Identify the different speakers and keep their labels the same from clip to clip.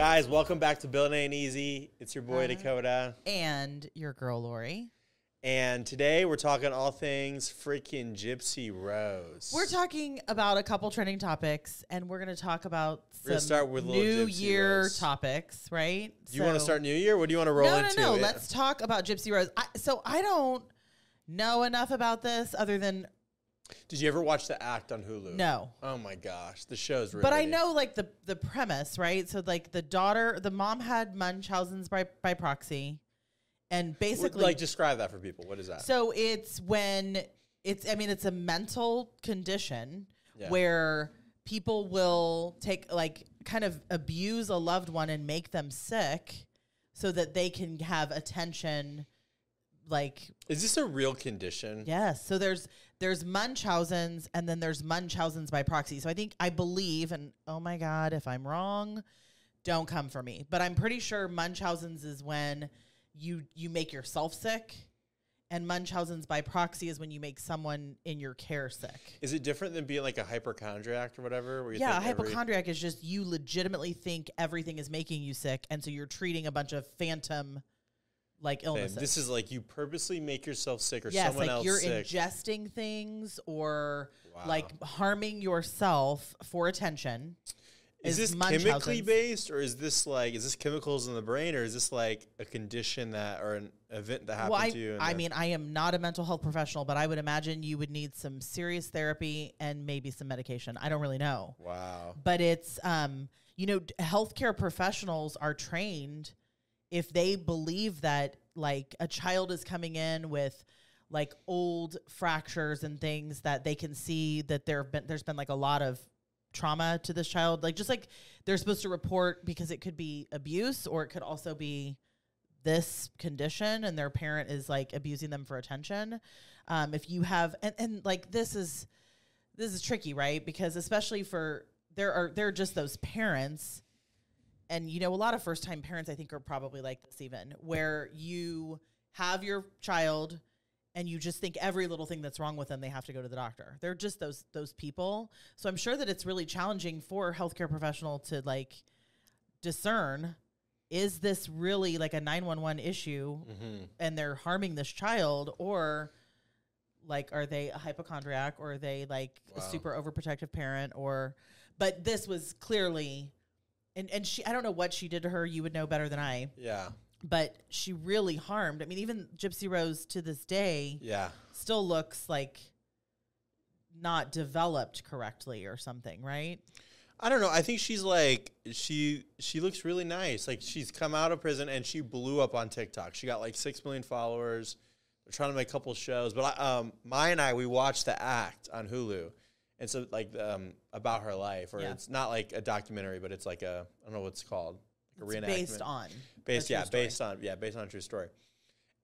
Speaker 1: Guys, welcome back to Building Ain't Easy. It's your boy
Speaker 2: Uh,
Speaker 1: Dakota.
Speaker 2: and your girl Lori.
Speaker 1: And today we're talking all things freaking Gypsy Rose.
Speaker 2: We're talking about a couple trending topics, and we're going to talk about
Speaker 1: We're
Speaker 2: some
Speaker 1: start with
Speaker 2: New Year
Speaker 1: Rose.
Speaker 2: topics, right?
Speaker 1: Do you want to start New Year? What do you want to roll
Speaker 2: No, no,
Speaker 1: into?
Speaker 2: no. Let's talk about Gypsy Rose. I, so I don't know enough about this other than
Speaker 1: Did you ever watch the act on Hulu?
Speaker 2: no.
Speaker 1: Oh my gosh, the show's really.
Speaker 2: But I know like the the premise, right? So like the daughter, the mom had Munchausen's by by proxy, and basically
Speaker 1: like describe that for people. What is that?
Speaker 2: So it's when it's I mean it's a mental condition
Speaker 1: Yeah.
Speaker 2: where people will take like kind of abuse a loved one and make them sick so that they can have attention like
Speaker 1: is this a real condition?
Speaker 2: yes so there's there's munchausen's and then there's munchausen's by proxy so i think i believe and oh my god if i'm wrong don't come for me but i'm pretty sure munchausen's is when you you make yourself sick and munchausen's by proxy is when you make someone in your care sick
Speaker 1: Is it different than being like a hypochondriac or whatever?
Speaker 2: Yeah, a
Speaker 1: think every-
Speaker 2: hypochondriac is just you legitimately think everything is making you sick, and so you're treating a bunch of phantom like illnesses.
Speaker 1: This is like you purposely make yourself sick or
Speaker 2: yes,
Speaker 1: someone
Speaker 2: like
Speaker 1: else
Speaker 2: you're
Speaker 1: sick.
Speaker 2: ingesting things or
Speaker 1: Wow.
Speaker 2: like harming yourself for attention.
Speaker 1: Is
Speaker 2: is
Speaker 1: this chemically based, or is this like is this chemicals in the brain, or is this like a condition that or an event that happened
Speaker 2: Well, I,
Speaker 1: to you?
Speaker 2: I mean, I am not a mental health professional, but I would imagine you would need some serious therapy and maybe some medication. I don't really know.
Speaker 1: wow.
Speaker 2: but it's um you know healthcare professionals are trained if they believe that like a child is coming in with like old fractures and things that they can see that there have been there's been like a lot of trauma to this child like just like they're supposed to report because it could be abuse or it could also be this condition and their parent is like abusing them for attention um if you have and, and like this is this is tricky, right? Because especially for there are there are just those parents, and you know a lot of first time parents I think are probably like this even, where you have your child and you just think every little thing that's wrong with them they have to go to the doctor. They're just those those people. So I'm sure that it's really challenging for a healthcare professional to like discern is this really like a 911 issue
Speaker 1: hmm
Speaker 2: and they're harming this child or like are they a hypochondriac or are they like a super overprotective parent or but this was clearly and and she I don't know what she did to her you would know better than I
Speaker 1: Yeah.
Speaker 2: but she really harmed I mean even Gypsy Rose to this day
Speaker 1: Yeah.
Speaker 2: still looks like not developed correctly or something right
Speaker 1: I don't know. I think she's like she she looks really nice. Like she's come out of prison and she blew up on TikTok. She got like six million followers. They're trying to make a couple shows, but I, um, Maya and I we watched the act on Hulu, and so like um about her life, or
Speaker 2: Yeah.
Speaker 1: it's not like a documentary, but it's like a I don't know what it's called, like a
Speaker 2: It's
Speaker 1: reenactment.
Speaker 2: based on
Speaker 1: based
Speaker 2: a
Speaker 1: yeah
Speaker 2: true story.
Speaker 1: based on yeah based on a true story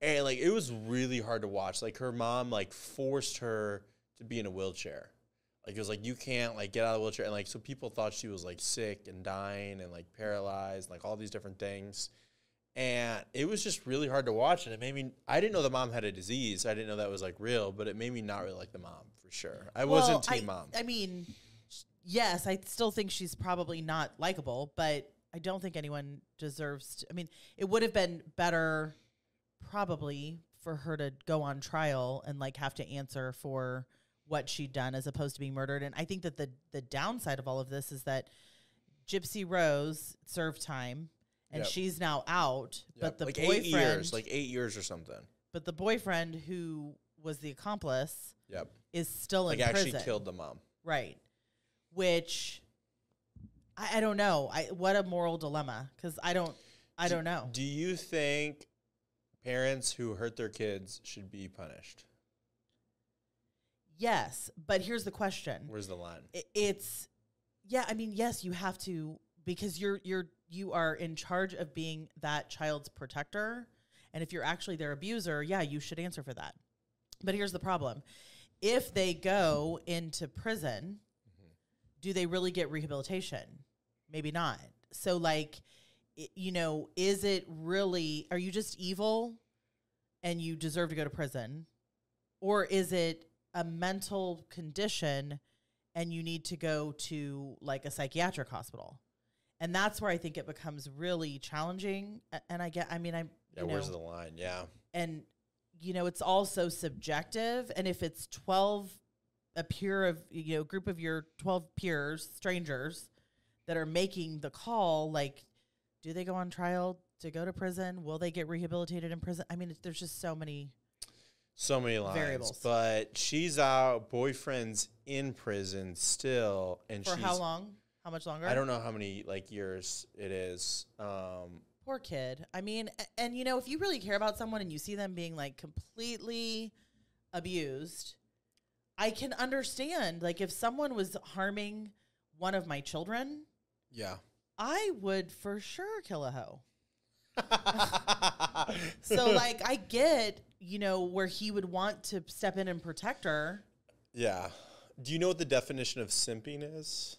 Speaker 1: and like it was really hard to watch like her mom like forced her to be in a wheelchair like it was like you can't like get out of the wheelchair and like so people thought she was like sick and dying and like paralyzed like all these different things and it was just really hard to watch and it made me i didn't know the mom had a disease i didn't know that was like real but it made me not really like the mom for sure i wasn't team
Speaker 2: I,
Speaker 1: mom
Speaker 2: I mean, yes, I still think she's probably not likable, but I don't think anyone deserves to. I mean, it would have been better probably for her to go on trial and like have to answer for what she'd done as opposed to being murdered. And I think that the the downside of all of this is that Gypsy Rose served time and
Speaker 1: Yep.
Speaker 2: she's now out,
Speaker 1: Yep,
Speaker 2: but the
Speaker 1: like
Speaker 2: boyfriend
Speaker 1: eight years like eight years or something
Speaker 2: but the boyfriend who was the accomplice
Speaker 1: yep
Speaker 2: is still
Speaker 1: like
Speaker 2: in
Speaker 1: actually
Speaker 2: prison.
Speaker 1: Actually, killed the mom
Speaker 2: Right. Which I, I don't know. I what a moral dilemma because I don't I
Speaker 1: Do-
Speaker 2: don't know.
Speaker 1: Do you think parents who hurt their kids should be punished?
Speaker 2: yes, but here's the question.
Speaker 1: Where's the line?
Speaker 2: It's yeah. I mean, yes, you have to because you're you're you are in charge of being that child's protector, and if you're actually their abuser, yeah, you should answer for that. But here's the problem: if they go into prison, do they really get rehabilitation? Maybe not. So, like, you know, is it really, are you just evil and you deserve to go to prison? Or is it a mental condition and you need to go to like a psychiatric hospital? And that's where I think it becomes really challenging. And I get, I mean, I
Speaker 1: Yeah,
Speaker 2: you
Speaker 1: where's the line? Yeah.
Speaker 2: and you know it's also subjective and if it's 12 a peer of you know group of your 12 peers strangers that are making the call like do they go on trial to go to prison will they get rehabilitated in prison i mean it's, there's just so many
Speaker 1: So many lines.
Speaker 2: Variables.
Speaker 1: But she's out, boyfriend's in prison still, and
Speaker 2: for
Speaker 1: she's
Speaker 2: how long how much longer
Speaker 1: I don't know how many like years it is. Um
Speaker 2: poor kid i mean a- and you know if you really care about someone and you see them being like completely abused i can understand like if someone was harming one of my children
Speaker 1: yeah.
Speaker 2: I would for sure kill a hoe. So like I get, you know, where he would want to step in and protect her.
Speaker 1: yeah. Do you know what the definition of simping is?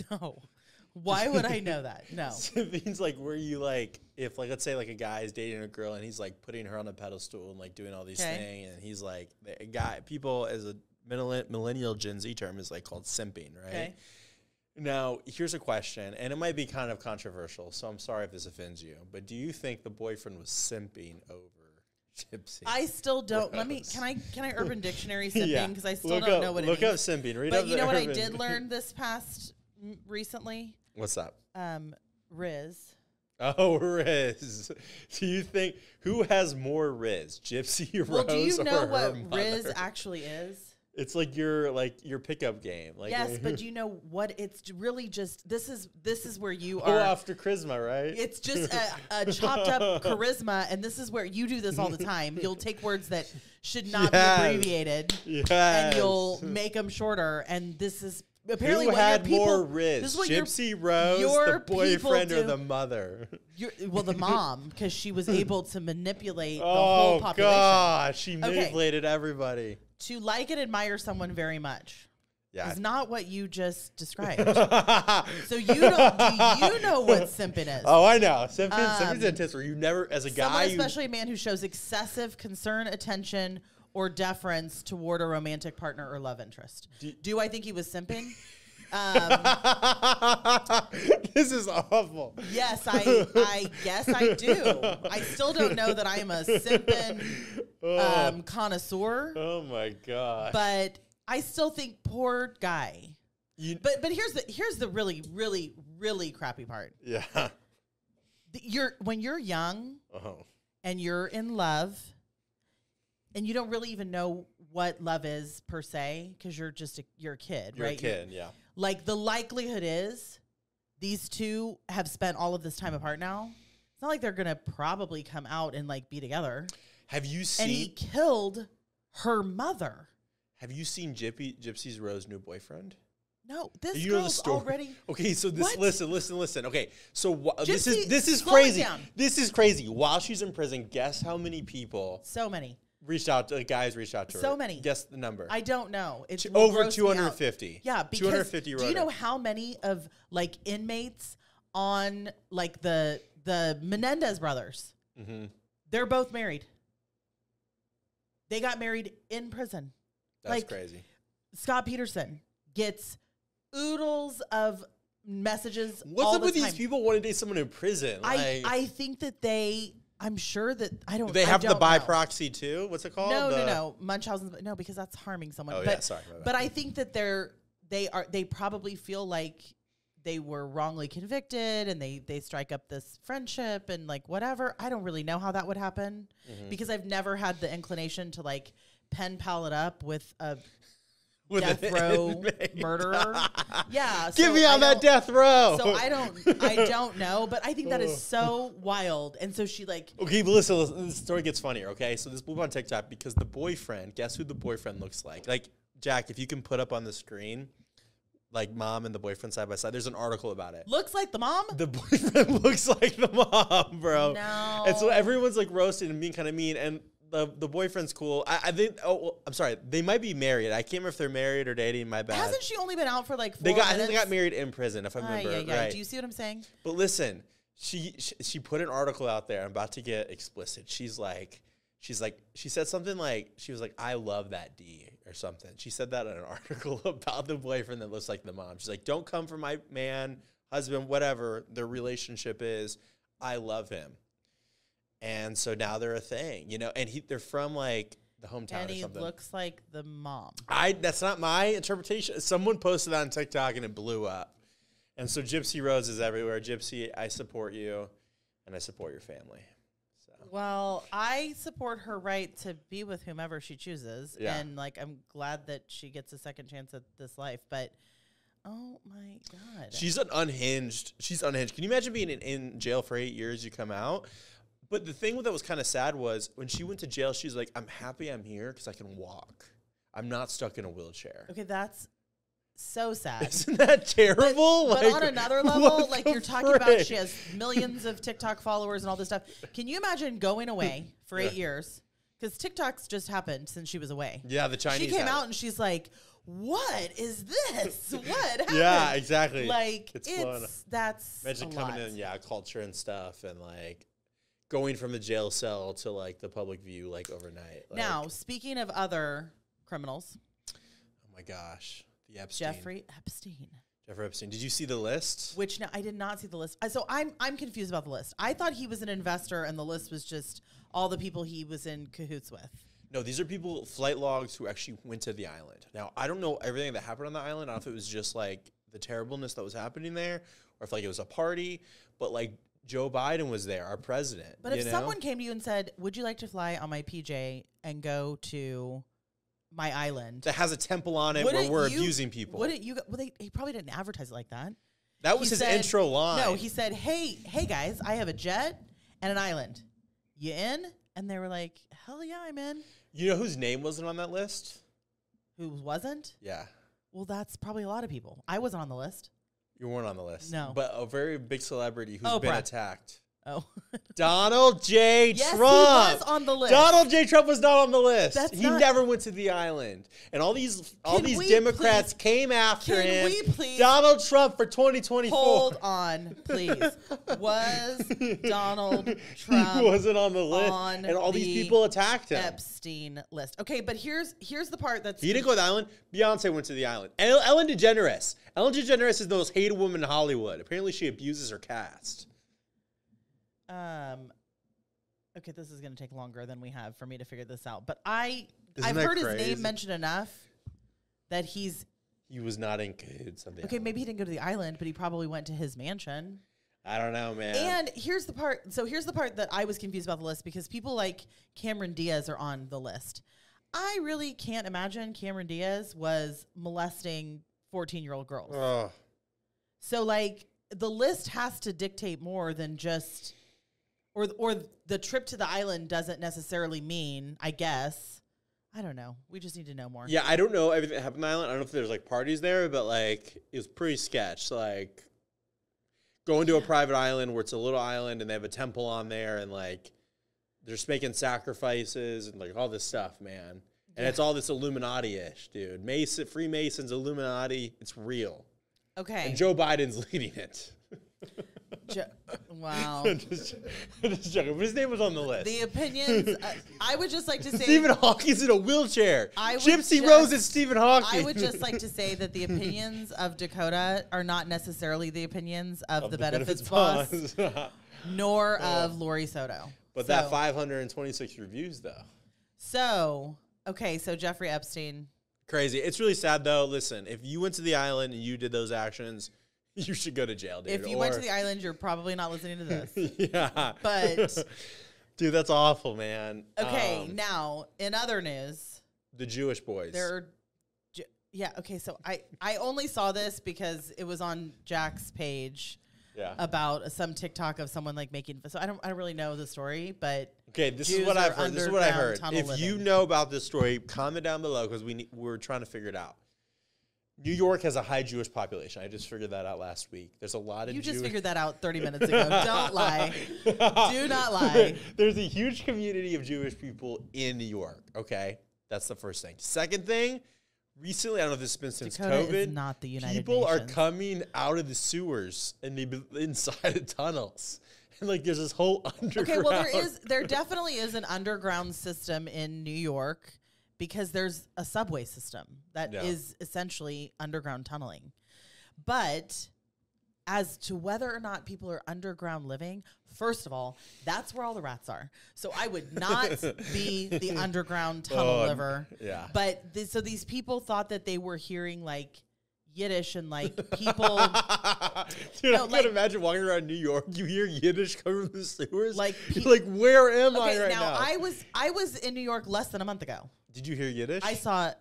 Speaker 2: No. Why would I know that? No.
Speaker 1: Simping's like where you like if like let's say like a guy is dating a girl and he's like putting her on a pedestal and like doing all these
Speaker 2: Okay.
Speaker 1: things and he's like the guy people as a millennial Gen Z term is like called simping, right?
Speaker 2: Okay.
Speaker 1: Now, here's a question, and it might be kind of controversial, so I'm sorry if this offends you, but do you think the boyfriend was simping over Gypsy?
Speaker 2: I still don't let me can I can I urban dictionary simping
Speaker 1: Yeah.
Speaker 2: because I still
Speaker 1: Look
Speaker 2: don't
Speaker 1: up-
Speaker 2: know what it is.
Speaker 1: Look
Speaker 2: it
Speaker 1: up
Speaker 2: means.
Speaker 1: simping. Read
Speaker 2: But
Speaker 1: up
Speaker 2: you know what I did learn this past recently?
Speaker 1: What's up?
Speaker 2: Um Riz.
Speaker 1: Oh, Riz. Do you think who has more Riz, Gypsy Rose
Speaker 2: Well, do you know what
Speaker 1: her
Speaker 2: Riz actually is?
Speaker 1: It's like your like your pickup game. Like
Speaker 2: yes, but do you know what it's really just this is this is where you are
Speaker 1: after charisma, right?
Speaker 2: It's just a, a chopped up charisma, and this is where you do this all the time. You'll take words that should not
Speaker 1: Yes.
Speaker 2: be abbreviated,
Speaker 1: yes.
Speaker 2: and you'll make them shorter. And this is apparently
Speaker 1: who had
Speaker 2: people,
Speaker 1: more
Speaker 2: is what your-
Speaker 1: Gypsy Rose,
Speaker 2: your
Speaker 1: the boyfriend, or the mother?
Speaker 2: your, well, the mom, because she was able to manipulate the
Speaker 1: oh
Speaker 2: whole population.
Speaker 1: gosh, she manipulated everybody.
Speaker 2: To like and admire someone very much
Speaker 1: Yeah.
Speaker 2: is not what you just described. so you don't. Do you know what simping is?
Speaker 1: oh, I know. Simping,
Speaker 2: Um,
Speaker 1: simping's intense where you never, as a guy, you,
Speaker 2: especially a man who shows excessive concern, attention, or deference toward a romantic partner or love interest.
Speaker 1: Do-
Speaker 2: Do, I think he was simping? Um,
Speaker 1: this is awful.
Speaker 2: yes, I, I guess I do. I still don't know that I am a simping
Speaker 1: Oh,
Speaker 2: um, connoisseur,
Speaker 1: oh my god.
Speaker 2: but I still think poor guy.
Speaker 1: you,
Speaker 2: But but here's the here's the really really really crappy part.
Speaker 1: yeah.
Speaker 2: The- You're when you're young
Speaker 1: Oh.
Speaker 2: and you're in love and you don't really even know what love is per se because you're just a, you're a kid
Speaker 1: You're
Speaker 2: right
Speaker 1: a kid, yeah.
Speaker 2: like the likelihood is these two have spent all of this time apart now it's not like they're gonna probably come out and like be together
Speaker 1: Have you seen?
Speaker 2: and he killed her mother
Speaker 1: Have you seen Gypsy, Gypsy's Rose new boyfriend?
Speaker 2: no this
Speaker 1: You know the story.
Speaker 2: already
Speaker 1: Okay, so this
Speaker 2: What?
Speaker 1: listen, listen, listen. Okay, so wh- this is this is crazy. This is crazy. While she's in prison, guess how many people
Speaker 2: so many
Speaker 1: reached out to guys reached out to her?
Speaker 2: So many.
Speaker 1: Guess the number.
Speaker 2: i don't know it's
Speaker 1: over
Speaker 2: grossed me out.
Speaker 1: 250.
Speaker 2: Yeah, because
Speaker 1: 250
Speaker 2: do you know how many of like inmates on like the the Menendez brothers?
Speaker 1: Mhm.
Speaker 2: They're both married. They got married in prison.
Speaker 1: That's
Speaker 2: Like-
Speaker 1: crazy.
Speaker 2: Scott Peterson gets oodles of messages.
Speaker 1: What's up
Speaker 2: the
Speaker 1: with these people wanting to date someone in prison?
Speaker 2: I I think that they. I'm sure that I don't.
Speaker 1: do they
Speaker 2: I
Speaker 1: have the
Speaker 2: don't
Speaker 1: by
Speaker 2: know.
Speaker 1: proxy too? What's it called?
Speaker 2: No,
Speaker 1: The-
Speaker 2: no, no. Munchausen's. No, because that's harming someone.
Speaker 1: Oh
Speaker 2: but,
Speaker 1: yeah, sorry.
Speaker 2: But I think that they're they are they probably feel like they were wrongly convicted and they they strike up this friendship and like whatever. I don't really know how that would happen
Speaker 1: Mm-hmm.
Speaker 2: because I've never had the inclination to like pen pal it up with a death row murderer. Yeah, so
Speaker 1: me on that death row.
Speaker 2: So I don't I don't know, but I think that is so wild. And so she like
Speaker 1: Okay, but listen, listen, the story gets funnier, okay? So this move on TikTok because the boyfriend, guess who the boyfriend looks like? Like, Jack, if you can put up on the screen, like mom and the boyfriend side by side, there's an article about it.
Speaker 2: looks like the mom.
Speaker 1: The boyfriend looks like the mom, bro.
Speaker 2: No.
Speaker 1: And so everyone's like roasting and being kind of mean, and the the boyfriend's cool. I, I think. Oh, well, I'm sorry. They might be married. I can't remember if they're married or dating. My bad.
Speaker 2: Hasn't she only been out for like four
Speaker 1: they got. I think they got married in prison, if I remember
Speaker 2: ay, ay.
Speaker 1: right.
Speaker 2: Do you see what I'm saying?
Speaker 1: But listen, she, she she put an article out there. I'm about to get explicit. She's like, she's like, she said something like, she was like, I love that D or something. She said that in an article about the boyfriend that looks like the mom. She's like, don't come for my man. husband, whatever their relationship is. I love him, and so now they're a thing, you know. And he, they're from like the hometown
Speaker 2: and
Speaker 1: or
Speaker 2: he
Speaker 1: something.
Speaker 2: looks like the mom.
Speaker 1: I that's not my interpretation. Someone posted on TikTok and it blew up. And so Gypsy Rose is everywhere. Gypsy, I support you and I support your family. So
Speaker 2: Well, I support her right to be with whomever she chooses,
Speaker 1: Yeah.
Speaker 2: and like I'm glad that she gets a second chance at this life. But oh my god,
Speaker 1: she's an unhinged. She's unhinged. Can you imagine being in, in jail for eight years? You come out. But the thing that was kind of sad was when she went to jail, she's like, I'm happy I'm here because I can walk. I'm not stuck in a wheelchair.
Speaker 2: okay, that's so sad.
Speaker 1: Isn't that terrible?
Speaker 2: But
Speaker 1: Like,
Speaker 2: on another level, like you're talking about, she has millions of TikTok followers and all this stuff. Can you imagine going away for eight years? Because TikTok's just happened since she was away.
Speaker 1: Yeah, the Chinese.
Speaker 2: she came
Speaker 1: had it.
Speaker 2: out and she's like, "What is this? What happened?"
Speaker 1: Yeah, exactly.
Speaker 2: Like
Speaker 1: It's
Speaker 2: it's, that's
Speaker 1: Imagine coming
Speaker 2: lot.
Speaker 1: in, yeah, culture and stuff, and like going from the jail cell to like the public view, like overnight. Like,
Speaker 2: now, speaking of other criminals,
Speaker 1: oh my gosh, the Epstein,
Speaker 2: Jeffrey Epstein.
Speaker 1: Jeffrey Epstein. Did you see the list?
Speaker 2: Which now I did not see the list. So I'm I'm confused about the list. I thought he was an investor, and the list was just all the people he was in cahoots with.
Speaker 1: No, these are people, flight logs, who actually went to the island. Now, I don't know everything that happened on the island. I don't know if it was just like the terribleness that was happening there, or if like it was a party. But like Joe Biden was there, our president.
Speaker 2: But if
Speaker 1: know?
Speaker 2: someone came to you and said, "Would you like to fly on my PJ and go to my island?"
Speaker 1: that has a temple on it where
Speaker 2: Wouldn't
Speaker 1: we're
Speaker 2: you-
Speaker 1: abusing people,
Speaker 2: Wouldn't you? Well, they, he probably didn't advertise it like that.
Speaker 1: that was
Speaker 2: He
Speaker 1: his
Speaker 2: said-
Speaker 1: intro line.
Speaker 2: No, he said, "Hey, hey guys, I have a jet and an island. You in?" And they were like, "Hell yeah, I'm in."
Speaker 1: You know whose name wasn't on that list?
Speaker 2: Who wasn't?
Speaker 1: Yeah.
Speaker 2: Well, that's probably a lot of people. I wasn't on the list.
Speaker 1: You weren't on the list.
Speaker 2: No.
Speaker 1: But a very big celebrity who's oh,
Speaker 2: been
Speaker 1: attacked.
Speaker 2: Oh,
Speaker 1: Donald J.
Speaker 2: yes,
Speaker 1: Trump.
Speaker 2: he was on the list.
Speaker 1: Donald J. Trump was not on the list.
Speaker 2: That's
Speaker 1: he
Speaker 2: not-
Speaker 1: never went to the island. And all these all
Speaker 2: Can
Speaker 1: these Democrats
Speaker 2: please-
Speaker 1: came after
Speaker 2: can
Speaker 1: him.
Speaker 2: we please
Speaker 1: Donald Trump for 2024.
Speaker 2: Hold on, please. Was Donald Trump
Speaker 1: he wasn't on the list.
Speaker 2: on
Speaker 1: and all these people attacked him.
Speaker 2: Epstein list? Okay, but here's here's the part that's
Speaker 1: He didn't go to the island. Beyonce went to the island. El- Ellen DeGeneres. Ellen DeGeneres is the most hated woman in Hollywood. Apparently, she abuses her cast.
Speaker 2: Um, okay, this is going to take longer than we have for me to figure this out. But I,
Speaker 1: Isn't
Speaker 2: I've heard his name mentioned enough that he's
Speaker 1: He was not in cahoots
Speaker 2: okay.
Speaker 1: island.
Speaker 2: Maybe he didn't go to the island, but he probably went to his mansion.
Speaker 1: I don't know, man.
Speaker 2: And here's the part. So here's the part that I was confused about the list because people like Cameron Diaz are on the list. I really can't imagine Cameron Diaz was molesting 14 year old girls.
Speaker 1: oh,
Speaker 2: So like the list has to dictate more than just or or the trip to the island doesn't necessarily mean, I guess. I don't know. We just need to know more.
Speaker 1: yeah, I don't know everything that happened on the island. I don't know if there's like parties there, but like it was pretty sketch. Like going to a private island where it's a little island and they have a temple on there and like they're just making sacrifices and like all this stuff, man. And it's all this Illuminati ish, dude. Mason, Freemasons, Illuminati, it's real.
Speaker 2: Okay.
Speaker 1: And Joe Biden's leading it.
Speaker 2: Jo- wow.
Speaker 1: I'm just, I'm just joking. But his name was on the list.
Speaker 2: the opinions uh, I would just like to say
Speaker 1: Stephen Hawking's in a wheelchair.
Speaker 2: I would
Speaker 1: Gypsy
Speaker 2: just-
Speaker 1: Rose is Stephen Hawking.
Speaker 2: I would just like to say that the opinions of Dakota are not necessarily the opinions of, the, benefits,
Speaker 1: boss.
Speaker 2: nor of Lori Soto.
Speaker 1: but
Speaker 2: So-
Speaker 1: that 526 reviews, though.
Speaker 2: So, okay, so Jeffrey Epstein.
Speaker 1: Crazy. It's really sad, though. Listen, if you went to the island and you did those actions, you should go to jail, dude.
Speaker 2: If you went to the island, you're probably not listening to this.
Speaker 1: yeah.
Speaker 2: But-
Speaker 1: dude, that's awful, man.
Speaker 2: Okay,
Speaker 1: Um,
Speaker 2: now in other news,
Speaker 1: the Jewish boys.
Speaker 2: there are yeah, okay, so I I only saw this because it was on Jack's page
Speaker 1: yeah.
Speaker 2: about some TikTok of someone like making so I don't I don't really know the story, but
Speaker 1: Okay, this
Speaker 2: Jews
Speaker 1: is what I've heard. This is what I heard. If you know about this story, comment down below because we need, we're trying to figure it out. New York has a high Jewish population. I just figured that out last week. There's a lot of Jewish
Speaker 2: you just
Speaker 1: Jewish
Speaker 2: figured that out 30 minutes ago. don't lie. Do not lie.
Speaker 1: There's a huge community of Jewish people in New York. Okay, that's the first thing. Second thing, recently, I don't know if this has been since
Speaker 2: Dakota
Speaker 1: COVID.
Speaker 2: is not the United
Speaker 1: people are coming out of the sewers and they've inside of tunnels, and like there's this whole underground.
Speaker 2: Okay, well there is there definitely is an underground system in New York because there's a subway system that is
Speaker 1: Yeah.
Speaker 2: essentially underground tunneling. But as to whether or not people are underground living, first of all, that's where all the rats are. So I would not be the underground oh, tunnel
Speaker 1: Oh,
Speaker 2: liver.
Speaker 1: yeah.
Speaker 2: But th- so these people thought that they were hearing like Yiddish and like people
Speaker 1: Dude,
Speaker 2: No,
Speaker 1: I
Speaker 2: like-
Speaker 1: can imagine walking around New York. You hear Yiddish coming from the sewers.
Speaker 2: Like pe-
Speaker 1: like, where am I right
Speaker 2: now,
Speaker 1: now?
Speaker 2: I was I was in New York less than a month ago.
Speaker 1: Did you hear Yiddish?
Speaker 2: I saw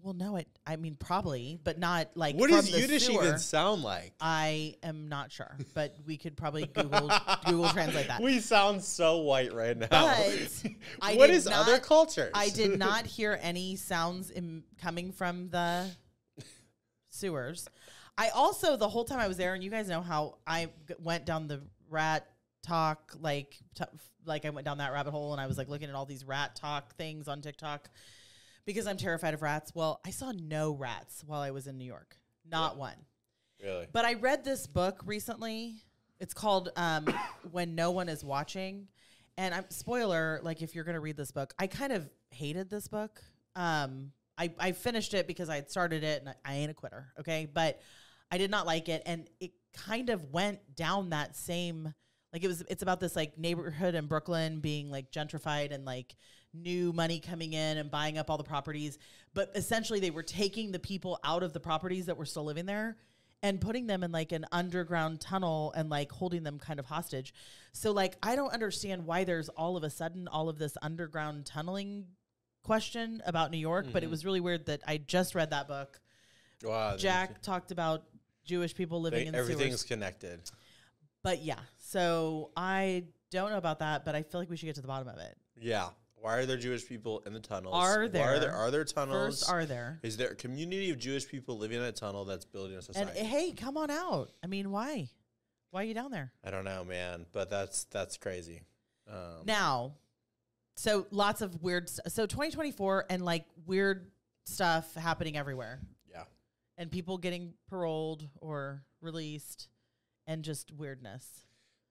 Speaker 2: well no it I mean probably, but not like
Speaker 1: what does Yiddish
Speaker 2: sewer.
Speaker 1: even sound like?
Speaker 2: I am not sure, but we could probably Google Google translate that.
Speaker 1: We sound so white right now.
Speaker 2: But
Speaker 1: what is other cultures?
Speaker 2: I did not hear any sounds in, coming from the sewers. I also the whole time I was there, and you guys know how I g- went down the rat talk, like t- like I went down that rabbit hole, and I was like looking at all these rat talk things on TikTok because I'm terrified of rats. Well, I saw no rats while I was in New York, not one.
Speaker 1: really.
Speaker 2: But I read this book recently. It's called um, "When No One Is Watching," and I'm spoiler. Like, if you're going to read this book, I kind of hated this book. Um, I I finished it because I had started it, and I, I ain't a quitter. Okay, but I did not like it, and it kind of went down that same. Like it was, it's about this like neighborhood in Brooklyn being like gentrified and like new money coming in and buying up all the properties. But essentially, they were taking the people out of the properties that were still living there and putting them in like an underground tunnel and like holding them kind of hostage. So like I don't understand why there's all of a sudden all of this underground tunneling question about New York, but it mm-hmm. was really weird that I just read that book.
Speaker 1: Wow,
Speaker 2: Jack talked about Jewish people living
Speaker 1: they-
Speaker 2: in
Speaker 1: everything's
Speaker 2: sewers.
Speaker 1: connected.
Speaker 2: But yeah, so I don't know about that, but I feel like we should get to the bottom of it.
Speaker 1: Yeah. Why are there Jewish people in the tunnels?
Speaker 2: Are
Speaker 1: Why are there
Speaker 2: there-
Speaker 1: are there tunnels?
Speaker 2: First, are there?
Speaker 1: Is there a community of Jewish people living in a tunnel that's building a
Speaker 2: And
Speaker 1: society?
Speaker 2: hey, come on out. I mean, why? Why are you down there?
Speaker 1: I don't know, man, but that's that's crazy. Um,
Speaker 2: Now, so lots of weird. St- so 2024 and like weird stuff happening everywhere,
Speaker 1: yeah.
Speaker 2: and people getting paroled or released, and just weirdness.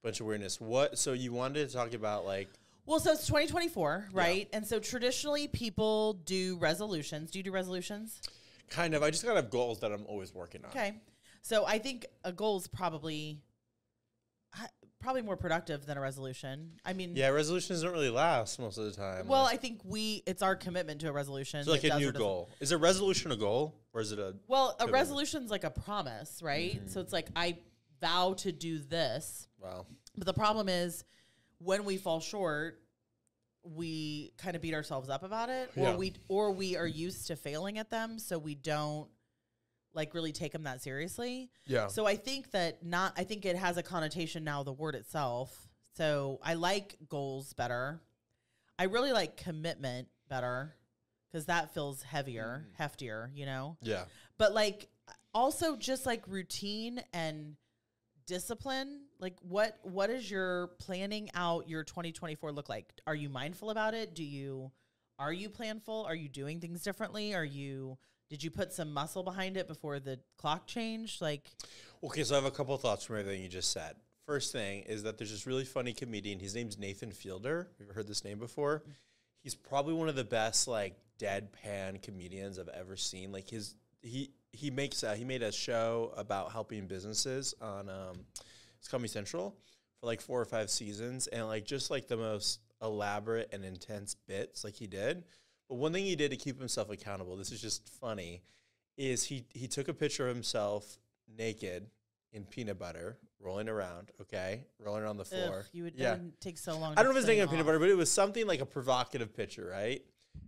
Speaker 1: Bunch of weirdness. What? So you wanted to talk about like
Speaker 2: Well, so it's 2024, right? And so traditionally people do resolutions. Do you do resolutions?
Speaker 1: kind of? I just kind of have goals that I'm always working on.
Speaker 2: Okay. So I think a goal is probably uh, probably more productive than a resolution. I mean,
Speaker 1: Yeah, resolutions don't really last most of the time.
Speaker 2: well,
Speaker 1: like,
Speaker 2: I think we it's our commitment to a resolution.
Speaker 1: so like a new goal. Is a resolution a goal or is it a?
Speaker 2: Well, a
Speaker 1: Commitment.
Speaker 2: resolution's like a promise, right?
Speaker 1: Mm-hmm.
Speaker 2: So it's like I vow to do this.
Speaker 1: Wow.
Speaker 2: But the problem is when we fall short, we kind of beat ourselves up about it
Speaker 1: Yeah.
Speaker 2: or we or we are used to failing at them so we don't like really take them that seriously.
Speaker 1: Yeah.
Speaker 2: So I think that not I think it has a connotation now the word itself. So I like goals better. I really like commitment better cuz that feels heavier,
Speaker 1: Mm.
Speaker 2: heftier, you know
Speaker 1: yeah.
Speaker 2: but like also just like routine and discipline like what what is your planning out your 2024 look like are you mindful about it do you are you planful are you doing things differently are you did you put some muscle behind it before the clock changed like
Speaker 1: Okay, so I have a couple thoughts from everything you just said. First thing is that there's this really funny comedian. His name's Nathan Fielder. You ever heard this name before? He's probably one of the best like deadpan comedians I've ever seen. Like his he he makes a, he made a show about helping businesses on um it's Comedy Central for like four or five seasons and like just like the most elaborate and intense bits like he did. But one thing he did to keep himself accountable, this is just funny, is he he took a picture of himself naked in peanut butter, rolling around, okay, rolling around the floor.
Speaker 2: ugh, you would
Speaker 1: yeah.
Speaker 2: take so long
Speaker 1: I don't know if it's naked in peanut butter, but it was something like a provocative picture, right?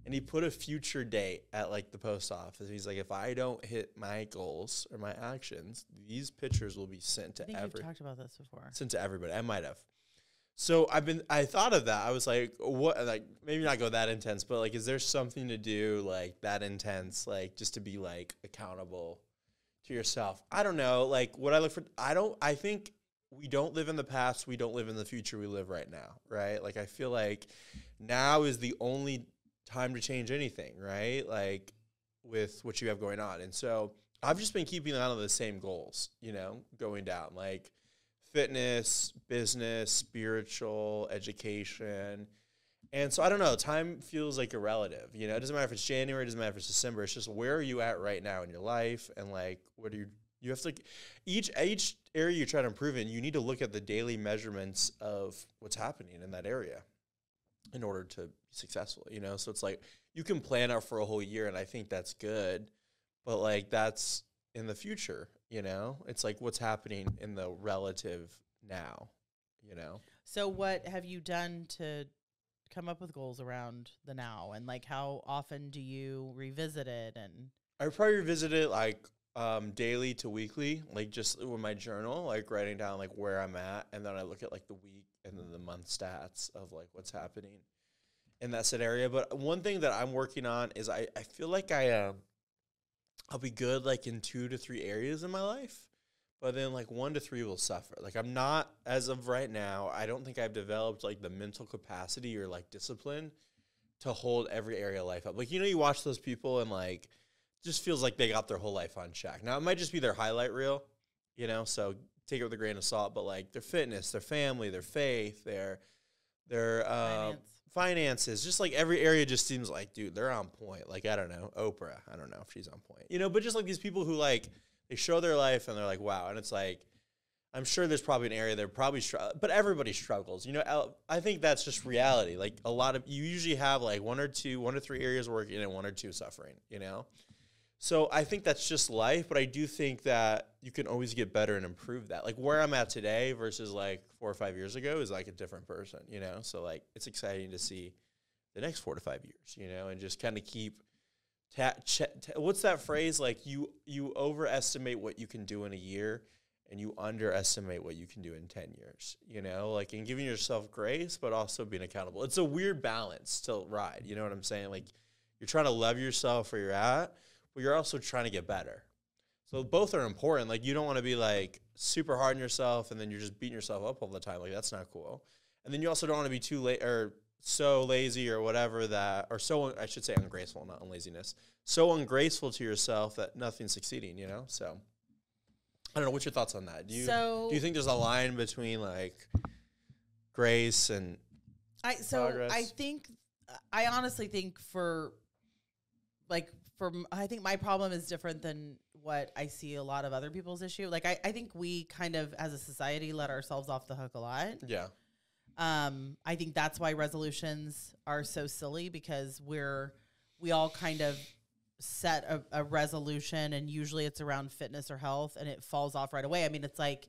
Speaker 1: And he put a future date at like the post office. He's like, if I don't hit my goals or my actions, these pictures will be sent to every
Speaker 2: talked about this before
Speaker 1: sent to everybody. I might have. So I've been. I thought of that. I was like, what? Like maybe not go that intense, but like, is there something to do like that intense, like just to be like accountable to yourself? I don't know. Like what I look for. I don't. I think we don't live in the past. We don't live in the future. We live right now. Right. Like I feel like now is the only time to change anything. Right. Like with what you have going on, and so I've just been keeping on the same goals. You know, going down like fitness, business, spiritual, education. And so I don't know, time feels like a relative. You know, it doesn't matter if it's January, it doesn't matter if it's December. It's just where are you at right now in your life and like what are you You have to each each area you try to improve in, you need to look at the daily measurements of what's happening in that area in order to be successful, you know? So it's like you can plan out for a whole year and I think that's good, but like that's in the future, you know? It's like what's happening in the relative now, you know?
Speaker 2: So what have you done to come up with goals around the now and like how often do you revisit it and
Speaker 1: I probably revisit it like um, daily to weekly, like just with my journal, like writing down like where I'm at, and then I look at like the week and then the month stats of like what's happening in that set area. But one thing that I'm working on is I, I feel like I um I'll be good like in two to three areas in my life, but then like one to three will suffer. Like I'm not as of right now. I don't think I've developed like the mental capacity or like discipline to hold every area of life up. Like you know, you watch those people and like just feels like they got their whole life on check. Now it might just be their highlight reel, you know, so take it with a grain of salt, but like their fitness, their family, their faith, their their uh,
Speaker 2: Finance.
Speaker 1: finances, just like every area just seems like, dude, they're on point. Like I don't know, Oprah, I don't know if she's on point, you know, but just like these people who like they show their life and they're like, wow, and it's like. I'm sure there's probably an area they're probably str- but everybody struggles. You know, I think that's just reality. Like a lot of you usually have like one or two, one or three areas working and one or two suffering. You know, so I think that's just life, but I do think that you can always get better and improve that. Like where I'm at today versus like four or five years ago is like a different person, you know? So like it's exciting to see the next four to five years, you know, and just kind of keep ta- ch- ta- what's that phrase? Like you you overestimate what you can do in a year and you underestimate what you can do in 10 years, you know? Like in giving yourself grace but also being accountable. It's a weird balance to ride, you know what I'm saying? Like you're trying to love yourself where you're at, but you're also trying to get better. So both are important. Like you don't want to be like super hard on yourself and then you're just beating yourself up all the time. Like that's not cool. And then you also don't want to be too late or so lazy or whatever that or so I should say ungraceful, not unlaziness. So ungraceful to yourself that nothing's succeeding, you know? So I don't know, what's your thoughts on that? Do you
Speaker 2: So-
Speaker 1: do you think there's a line between like grace and
Speaker 2: I so I think I honestly think for like for I think my problem is different than what I see a lot of other people's issue. Like I, I think we kind of as a society let ourselves off the hook a lot.
Speaker 1: yeah.
Speaker 2: Um, I think that's why resolutions are so silly because we're we all kind of set a, a resolution and usually it's around fitness or health and it falls off right away. I mean, it's like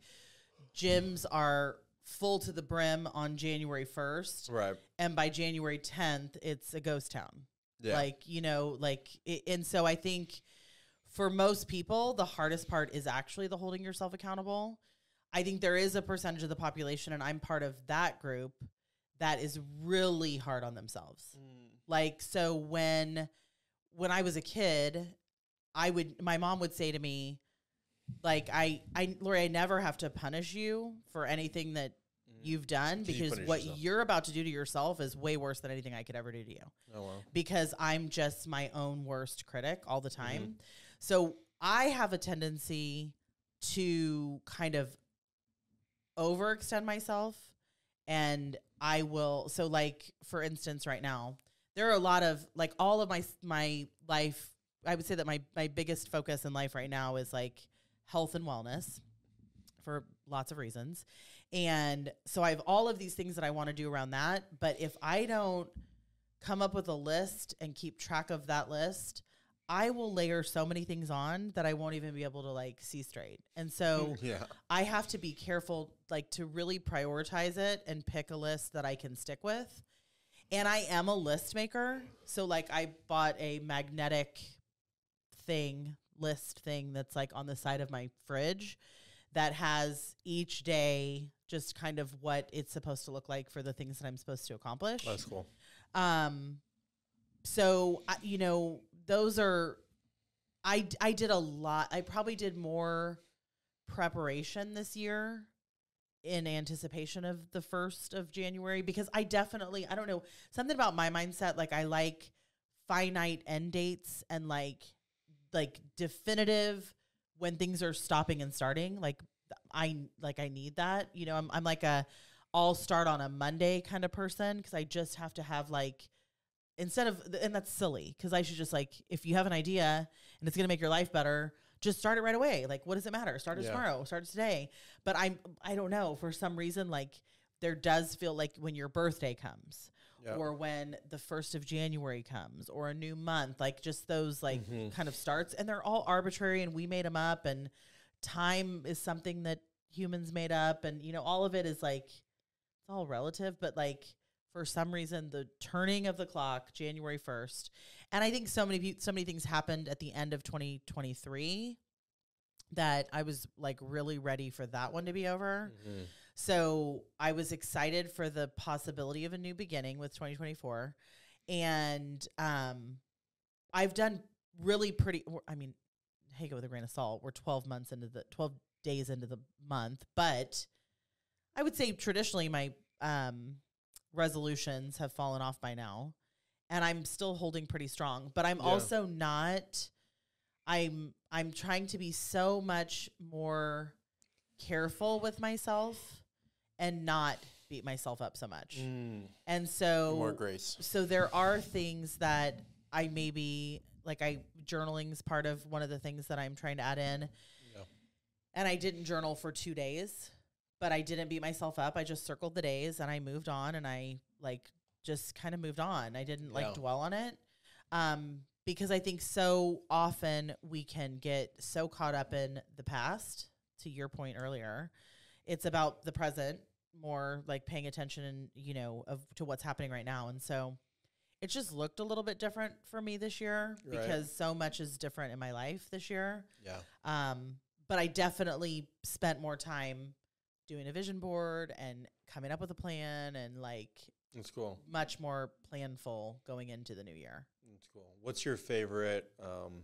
Speaker 2: gyms are full to the brim on January 1st
Speaker 1: Right.
Speaker 2: and by January 10th it's a ghost town.
Speaker 1: Yeah.
Speaker 2: Like, you know, like i and so I think for most people the hardest part is actually the holding yourself accountable. I think there is a percentage of the population and I'm part of that group that is really hard on themselves. Mm. Like so when when I was a kid, I would my mom would say to me like I I Lori I never have to punish you for anything that you've done
Speaker 1: Mm. you
Speaker 2: because
Speaker 1: punish
Speaker 2: what
Speaker 1: yourself?
Speaker 2: you're about to do to yourself is way worse than anything I could ever do to you
Speaker 1: Oh well.
Speaker 2: because I'm just my own worst critic all the time.
Speaker 1: Mm-hmm.
Speaker 2: So I have a tendency to kind of overextend myself and I will so like for instance right now there are a lot of like all of my my life I would say that my my biggest focus in life right now is like health and wellness for lots of reasons. And so I have all of these things that I want to do around that, but if I don't come up with a list and keep track of that list, I will layer so many things on that I won't even be able to like see straight. And so mm,
Speaker 1: Yeah.
Speaker 2: I have to be careful, like to really prioritize it and pick a list that I can stick with. And I am a list maker. So, like, I bought a magnetic thing, list thing that's like on the side of my fridge that has each day just kind of what it's supposed to look like for the things that I'm supposed to accomplish.
Speaker 1: That's cool.
Speaker 2: Um, so I, you know, those are, I I did a lot. I probably did more preparation this year in anticipation of the first of January because I definitely I don't know something about my mindset. Like I like finite end dates and like like definitive when things are stopping and starting. Like I like I need that. You know, I'm I'm like a I'll start on a Monday kind of person because I just have to have like instead of and that's silly because I should just like if you have an idea and it's gonna make your life better, just start it right away. Like, what does it matter? Start it
Speaker 1: Yeah.
Speaker 2: tomorrow. Start it today. But I'm, I don't know. For some reason, like there does feel like when your birthday comes,
Speaker 1: Yeah.
Speaker 2: or when the first of January comes, or a new month, like just those like
Speaker 1: Mhm.
Speaker 2: kind of starts, and they're all arbitrary, and we made them up, and time is something that humans made up, and you know, all of it is like it's all relative, but like for some reason the turning of the clock January 1st and I think so many so many things happened at the end of 2023 that I was like really ready for that one to be over.
Speaker 1: Mhm.
Speaker 2: So I was excited for the possibility of a new beginning with 2024. And um, I've done really pretty, I mean, take it with a grain of salt. We're 12 months into the 12 days into the month, but I would say traditionally my um, resolutions have fallen off by now. And I'm still holding pretty strong, but I'm
Speaker 1: Yeah.
Speaker 2: also not. I'm I'm trying to be so much more careful with myself and not beat myself up so much.
Speaker 1: Mm.
Speaker 2: And so
Speaker 1: More grace.
Speaker 2: so there are things that I maybe like I journaling's part of one of the things that I'm trying to add in.
Speaker 1: Yeah.
Speaker 2: And I didn't journal for 2 days, but I didn't beat myself up. I just circled the days and I moved on and I like just kind of moved on. I didn't like
Speaker 1: Yeah.
Speaker 2: dwell on it. Um because I think so often we can get so caught up in the past to your point earlier. It's about the present more like paying attention and you know of to what's happening right now and so it just looked a little bit different for me this year
Speaker 1: Right.
Speaker 2: because so much is different in my life this year
Speaker 1: Yeah.
Speaker 2: um but i definitely spent more time doing a vision board and coming up with a plan and like
Speaker 1: That's cool.
Speaker 2: much more planful going into the new year
Speaker 1: That's cool. What's your favorite um,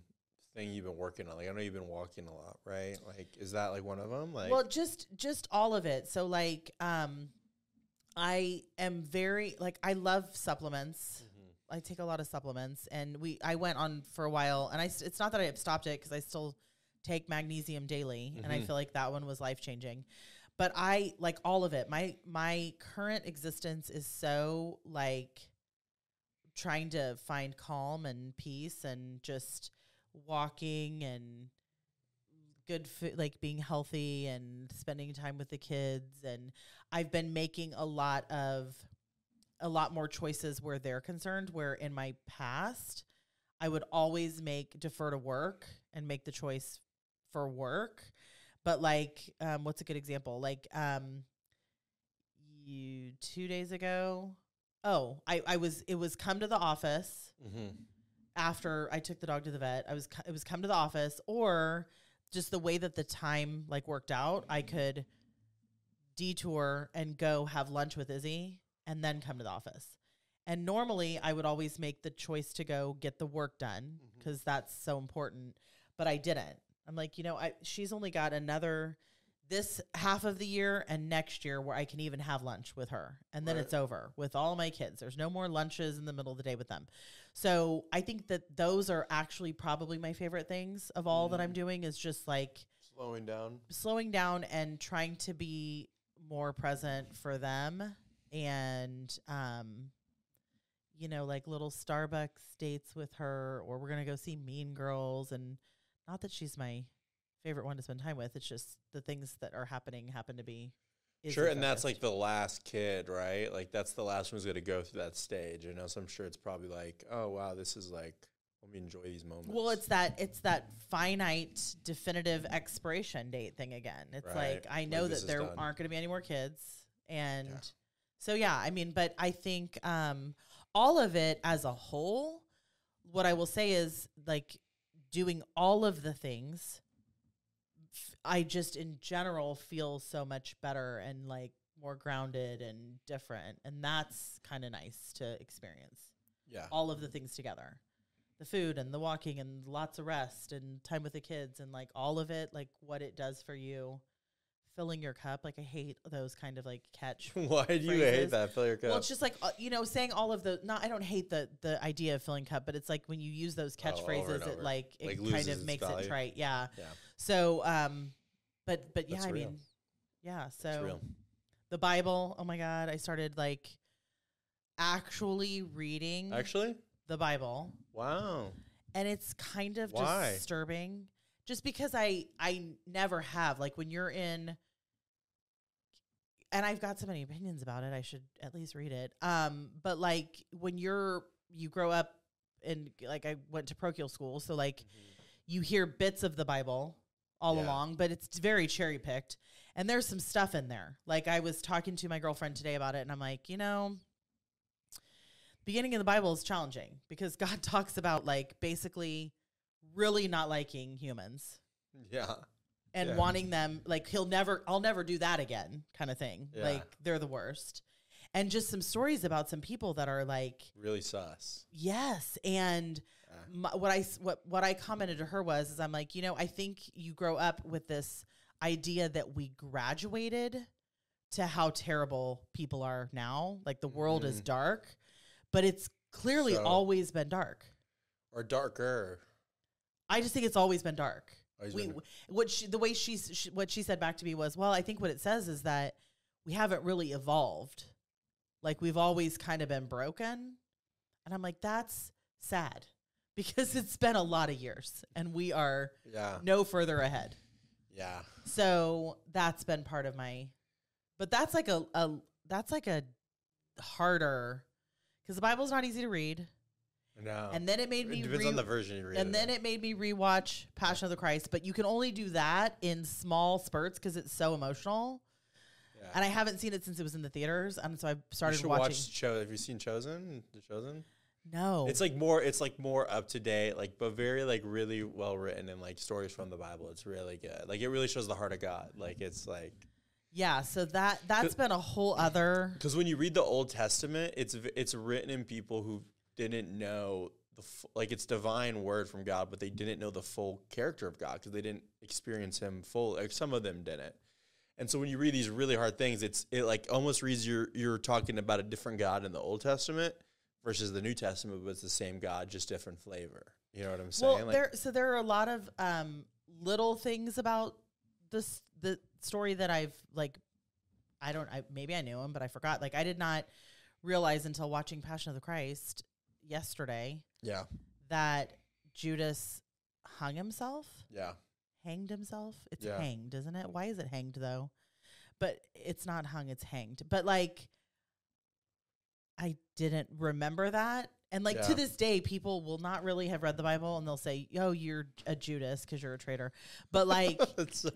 Speaker 1: thing you've been working on? Like, I know you've been walking a lot, right? Like, is that like one of them? Like,
Speaker 2: well just just all of it so like um i am very like i love supplements
Speaker 1: Mhm.
Speaker 2: I take a lot of supplements, and we I went on for a while, and I s- it's not that I have stopped it because I still take magnesium daily, and I
Speaker 1: Mhm.
Speaker 2: feel like that one was life changing. But I like all of it. My my current existence is so like trying to find calm and peace, and just walking and good food, like being healthy and spending time with the kids, and I've been making a lot of a lot more choices where they're concerned. Where in my past, I would always make defer to work and make the choice for work. But like, um, what's a good example? Like, um, you two days ago. Oh, I, I was it was come to the office
Speaker 1: Mhm.
Speaker 2: after I took the dog to the vet. I was it was come to the office or just the way that the time like worked out, I could detour and go have lunch with Izzy and then come to the office. And normally I would always make the choice to go get the work done because that's so important, but I didn't. I'm like, you know, I she's only got another this half of the year and next year where I can even have lunch with her. And then
Speaker 1: Right.
Speaker 2: it's over with all my kids. There's no more lunches in the middle of the day with them. So I think that those are actually probably my favorite things of all that I'm
Speaker 1: Mm.
Speaker 2: doing is just like
Speaker 1: Slowing down.
Speaker 2: slowing down and trying to be more present for them and um you know like little starbucks dates with her or we're gonna go see mean girls and not that she's my favorite one to spend time with it's just the things that are happening happen to be
Speaker 1: Sure, and that's like the last kid, right? Like that's the last one who's gonna go through that stage. Know, so I'm sure it's probably like, oh wow, this is like, let me enjoy these moments.
Speaker 2: Well, it's that it's that finite, definitive expiration date thing again. It's
Speaker 1: Right.
Speaker 2: like I know
Speaker 1: this
Speaker 2: that there
Speaker 1: done.
Speaker 2: aren't going to be any more kids, and
Speaker 1: Yeah.
Speaker 2: So yeah, I mean, but I think um, all of it as a whole, what I will say is like doing all of the things. I just in general feel so much better and like more grounded and different, and that's kind of nice to experience.
Speaker 1: Yeah,
Speaker 2: all of the things together. The food and the walking and lots of rest and time with the kids and like all of it like what it does for you filling your cup like i hate those kind of like catch
Speaker 1: Why do you
Speaker 2: phrases.
Speaker 1: hate that? Fill your cup.
Speaker 2: well it's just like uh, you know saying all of the not i don't hate the the idea of filling cup but it's like when you use those
Speaker 1: Oh,
Speaker 2: catchphrases
Speaker 1: and
Speaker 2: it like it
Speaker 1: Like
Speaker 2: kind of makes
Speaker 1: value.
Speaker 2: it trite yeah
Speaker 1: yeah,
Speaker 2: so um but but yeah
Speaker 1: That's
Speaker 2: i
Speaker 1: real.
Speaker 2: mean yeah so the bible oh my god i started like actually reading
Speaker 1: Actually,
Speaker 2: the bible
Speaker 1: wow.
Speaker 2: and it's kind of
Speaker 1: Why?
Speaker 2: disturbing just because I I never have like when you're in and I've got so many opinions about it, I should at least read it. Um but like when you're you grow up and like I went to parochial school, so like you hear bits of the Bible all
Speaker 1: Yeah.
Speaker 2: along, but it's very cherry picked. And there's some stuff in there. Like I was talking to my girlfriend today about it, and I'm like, you know, beginning of the Bible is challenging because God talks about like basically really not liking humans
Speaker 1: Yeah.
Speaker 2: And
Speaker 1: Yeah.
Speaker 2: wanting them like he'll never I'll never do that again kind of thing.
Speaker 1: Yeah.
Speaker 2: Like they're the worst. And just some stories about some people that are like
Speaker 1: Really sus.
Speaker 2: Yes, and
Speaker 1: Yeah.
Speaker 2: my, what I what what I commented to her was, is I'm like, you know, I think you grow up with this idea that we graduated to how terrible people are now. Like the world is
Speaker 1: Mhm.
Speaker 2: dark, but it's clearly
Speaker 1: So-
Speaker 2: always been dark.
Speaker 1: Or darker.
Speaker 2: I just think it's always been dark. We what she, the way she's she, what she said back to me was, well, I think what it says is that we haven't really evolved. Like we've always kind of been broken. And I'm like, that's sad because it's been a lot of years and we are
Speaker 1: Yeah.
Speaker 2: no further ahead.
Speaker 1: Yeah.
Speaker 2: So that's been part of my, but that's like a, a that's like a harder because the Bible's not easy to read.
Speaker 1: No.
Speaker 2: And then it made me
Speaker 1: it depends
Speaker 2: re-
Speaker 1: on the version you read.
Speaker 2: and then it made me rewatch Passion of the Christ, but you can only do that in small spurts because it's so emotional.
Speaker 1: yeah.
Speaker 2: And I haven't seen it since it was in the theaters, and so I
Speaker 1: you
Speaker 2: started
Speaker 1: should
Speaker 2: watching.
Speaker 1: watch Cho- Have you seen Chosen? The Chosen?
Speaker 2: no,
Speaker 1: It's like more. It's like more up to date, like but very like really well written and like stories from the Bible. It's really good. Like it really shows the heart of God. Like it's like
Speaker 2: yeah. So that that's been a whole other.
Speaker 1: because when you read the Old Testament, it's it's written in people who didn't know the f- like it's divine word from God, but they didn't know the full character of God because they didn't experience Him full. Like some of them didn't. And so when you read these really hard things, it's it like almost reads you're you're talking about a different God in the Old Testament versus the New Testament, but it's the same God, just different flavor. You know what I'm saying?
Speaker 2: Well, there so there are a lot of um, little things about this the story that I've like. I don't. I maybe I knew him, but I forgot. Like I did not realize until watching Passion of the Christ yesterday
Speaker 1: yeah,
Speaker 2: that Judas hung himself.
Speaker 1: yeah.
Speaker 2: hanged himself. It's
Speaker 1: Yeah.
Speaker 2: hanged, isn't it? Why is it hanged though? But it's not hung, it's hanged. But like I didn't remember that. And like to this day, people will not really have read the Bible and they'll say, "Yo, you're a Judas because you're a traitor." But like,
Speaker 1: it's so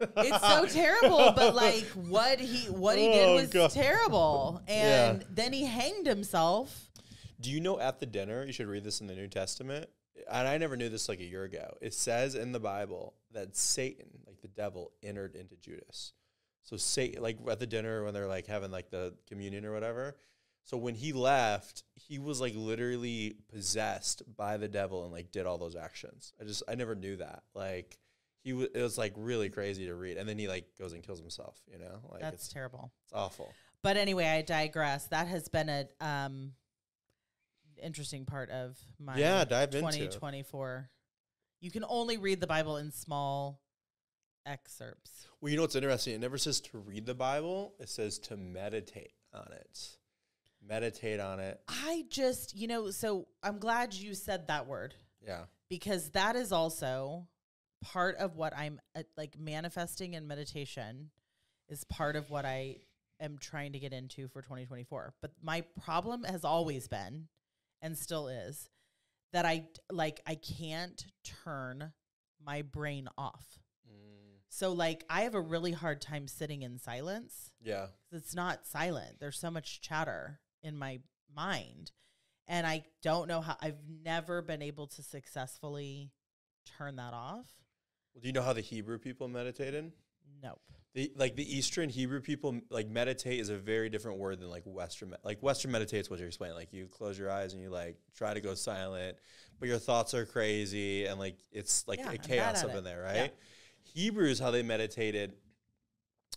Speaker 2: it's so terrible. But like, what he what he did
Speaker 1: Oh,
Speaker 2: was
Speaker 1: God.
Speaker 2: terrible,
Speaker 1: Yeah.
Speaker 2: and then he hanged himself.
Speaker 1: Do you know at the dinner, you should read this in the New Testament? And I never knew this like a year ago. It says in the Bible that Satan, like the devil, entered into Judas. So Satan, like at the dinner when they're like having like the communion or whatever. So when he left, he was like literally possessed by the devil and like did all those actions. I just I never knew that. Like he was, it was like really crazy to read. And then he like goes and kills himself. You know, like
Speaker 2: That's
Speaker 1: it's,
Speaker 2: terrible.
Speaker 1: it's awful.
Speaker 2: But anyway, I digress. That has been a um interesting part of my
Speaker 1: Yeah, dive into.
Speaker 2: 2024. You can only read the Bible in small excerpts.
Speaker 1: Well, you know what's interesting? It never says to read the Bible. It says to meditate on it. Meditate on it.
Speaker 2: I just, you know, so I'm glad you said that word
Speaker 1: Yeah.
Speaker 2: because that is also part of what I'm uh, like manifesting in meditation is part of what I am trying to get into for 2024. But my problem has always been and still is that I like I can't turn my brain off. Mm. So like I have a really hard time sitting in silence.
Speaker 1: Yeah.
Speaker 2: It's not silent. There's so much chatter in my mind. And I don't know how I've never been able to successfully turn that off.
Speaker 1: Well, do you know how the Hebrew people meditated?
Speaker 2: Nope.
Speaker 1: The like the Eastern Hebrew people like meditate is a very different word than like Western. Like Western meditate is what you're explaining. Like you close your eyes and you like try to go silent, but your thoughts are crazy and like it's like
Speaker 2: Yeah,
Speaker 1: a chaos up
Speaker 2: it.
Speaker 1: in there,
Speaker 2: Yeah.
Speaker 1: right? Hebrews how they meditated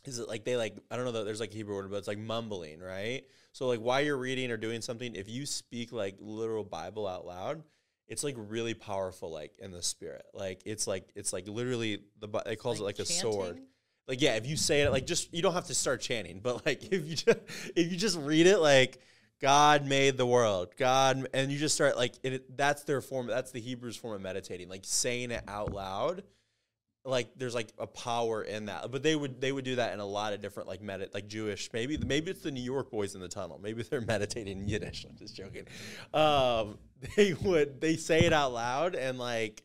Speaker 1: is it like they like I don't know that there's like a Hebrew word, but it's like mumbling, right? So like while you're reading or doing something, if you speak like literal Bible out loud, it's like really powerful, like in the spirit. Like it's like it's like literally the it calls it like a sword. Like yeah, if you say it like just you don't have to start chanting, but like if you just if you just read it like God made the world. God, and you just start like it. That's their form. That's the Hebrews form of meditating, like saying it out loud. Like there's like a power in that, but they would they would do that in a lot of different like medit like Jewish maybe maybe it's the New York boys in the tunnel maybe they're meditating in Yiddish I'm just joking, um, they would they say it out loud and like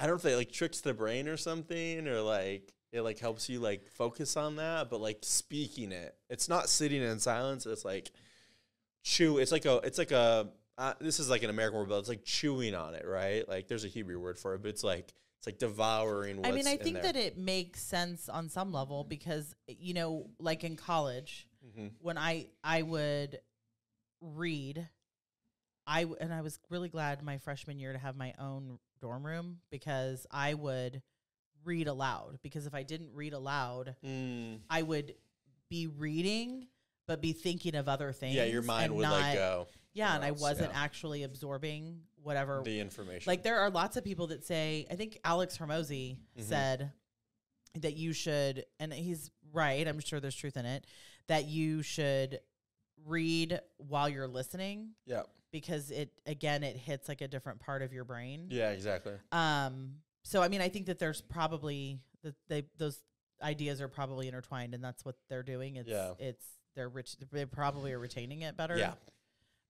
Speaker 1: I don't know if they like tricks the brain or something or like it like helps you like focus on that but like speaking it. It's not sitting in silence it's like chew it's like a it's like a uh, this is like an american word but it's like chewing on it right? Like there's a hebrew word for it but it's like it's like devouring what's
Speaker 2: I mean, I think that it makes sense on some level because you know, like in college,
Speaker 1: Mhm.
Speaker 2: when I I would read, I w- and I was really glad my freshman year to have my own dorm room because I would read aloud because if I didn't read aloud,
Speaker 1: Mm.
Speaker 2: I would be reading but be thinking of other things.
Speaker 1: yeah your mind would
Speaker 2: not,
Speaker 1: like go
Speaker 2: Yeah, and I wasn't
Speaker 1: yeah.
Speaker 2: actually absorbing whatever
Speaker 1: the information
Speaker 2: like there are lots of people that say i think Alex Hormozi
Speaker 1: Mhm.
Speaker 2: said that you should and he's right i'm sure there's truth in it that you should read while you're listening
Speaker 1: yeah
Speaker 2: because it again it hits like a different part of your brain
Speaker 1: yeah exactly
Speaker 2: um so i mean i think that there's probably that they those ideas are probably intertwined and that's what they're doing it's
Speaker 1: Yeah.
Speaker 2: it's they're rich they probably are retaining it better
Speaker 1: yeah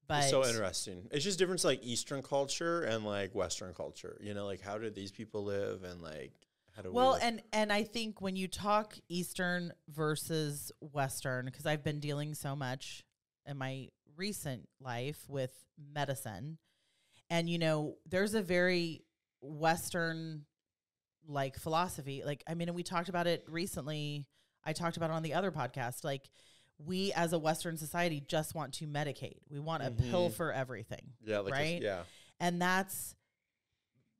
Speaker 2: but
Speaker 1: It's so interesting. It's just difference like Eastern culture and like Western culture. You know, like how did these people live and like how do we
Speaker 2: Well,
Speaker 1: live?
Speaker 2: and and I think when you talk Eastern versus Western, because I've been dealing so much in my recent life with medicine, and you know, there's a very Western like philosophy. Like, I mean, and we talked about it recently. I talked about it on the other podcast. Like, we as a Western society just want to medicate. We want a mm-hmm.
Speaker 1: pill
Speaker 2: for everything
Speaker 1: yeah, like
Speaker 2: right?
Speaker 1: yeah.
Speaker 2: and that's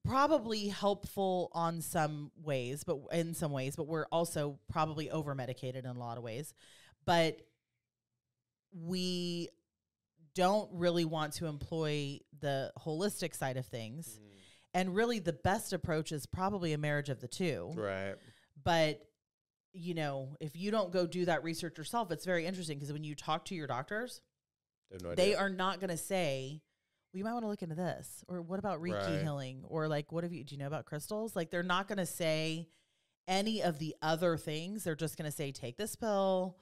Speaker 2: probably helpful on some ways but in some ways but we're also probably over medicated in a lot of ways but we don't really want to employ the holistic side of things mm. And really the best approach is probably a marriage of the two
Speaker 1: Right.
Speaker 2: but you know if you don't go do that research yourself it's very interesting because when you talk to your doctors
Speaker 1: I no
Speaker 2: they are not going to say, well, you might want to look into this, or what about Reiki
Speaker 1: Right.
Speaker 2: healing, or like, what have you, do you know about crystals? Like, they're not going to say any of the other things. They're just going to say, take this pill,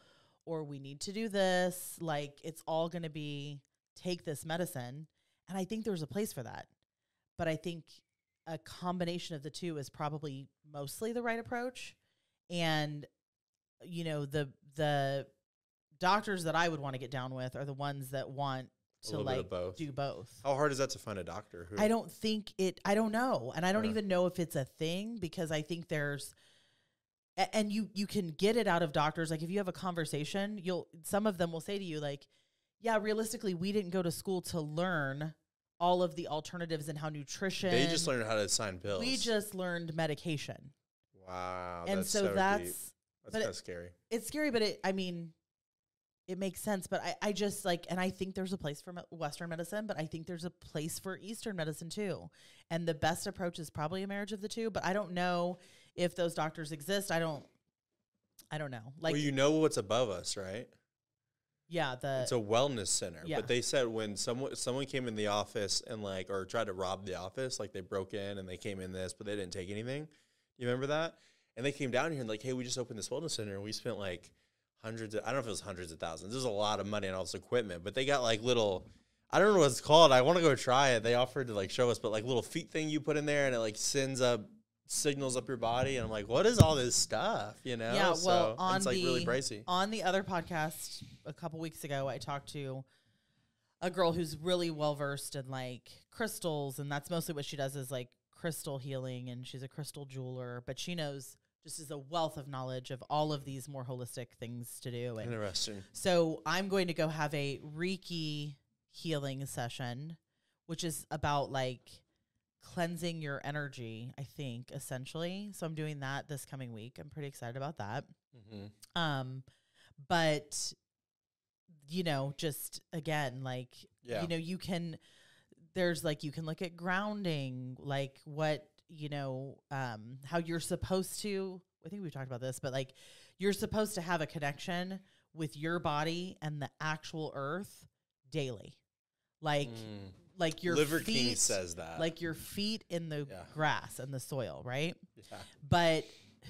Speaker 2: or we need to do this. Like, it's all going to be take this medicine. And I think there's a place for that. But I think a combination of the two is probably mostly the right approach. And, you know, the, the, doctors that I would want to get down with are the ones that want to like
Speaker 1: both.
Speaker 2: do both.
Speaker 1: How hard is that to find a doctor? Who,
Speaker 2: I don't think it I don't know. And I don't
Speaker 1: Yeah.
Speaker 2: even know if it's a thing because I think there's a- and you you can get it out of doctors like if you have a conversation, you'll some of them will say to you like, "Yeah, realistically, we didn't go to school to learn all of the alternatives and how nutrition
Speaker 1: They just learned how to sign pills.
Speaker 2: we just learned medication."
Speaker 1: wow.
Speaker 2: and
Speaker 1: that's
Speaker 2: so,
Speaker 1: deep.
Speaker 2: that's
Speaker 1: that's
Speaker 2: but
Speaker 1: kind
Speaker 2: it-
Speaker 1: of scary.
Speaker 2: it's scary, but it, I mean, it makes sense. But I, I just like, and I think there's a place for Western medicine, but I think there's a place for Eastern medicine too. And the best approach is probably a marriage of the two. But I don't know if those doctors exist. I don't, I don't know. Like,
Speaker 1: well, you know what's above us, right?
Speaker 2: Yeah, the
Speaker 1: it's a wellness center.
Speaker 2: yeah.
Speaker 1: But they said when someone someone came in the office and like or tried to rob the office, like they broke in and they came in this, but they didn't take anything. You remember that? And they came down here and like, hey, we just opened this wellness center and we spent like hundreds. Of, I don't know if it was hundreds of thousands. There's a lot of money on all this equipment, but they got like little. I don't know what it's called. I want to go try it. They offered to like show us, but like little feet thing you put in there and it like sends up signals up your body. And I'm like, what is all this stuff? You know?
Speaker 2: Yeah, well,
Speaker 1: So,
Speaker 2: on
Speaker 1: it's like
Speaker 2: the
Speaker 1: really pricey.
Speaker 2: on the other podcast a couple weeks ago, I talked to a girl who's really well versed in like crystals, and that's mostly what she does is like crystal healing, and she's a crystal jeweler, but she knows just is a wealth of knowledge of all of these more holistic things to do. And
Speaker 1: Interesting.
Speaker 2: so I'm going to go have a Reiki healing session, which is about like cleansing your energy, I think, essentially. So I'm doing that this coming week. I'm pretty excited about that.
Speaker 1: hmm
Speaker 2: Um, but you know, just again, like
Speaker 1: Yeah.
Speaker 2: you know, you can there's like you can look at grounding, like what, you know, um, how you're supposed to I think we've talked about this, but like you're supposed to have a connection with your body and the actual earth daily. Like
Speaker 1: Mm.
Speaker 2: Like your
Speaker 1: Liver
Speaker 2: feet
Speaker 1: King says that.
Speaker 2: like your feet in the
Speaker 1: Yeah.
Speaker 2: grass and the soil, right?
Speaker 1: Yeah.
Speaker 2: But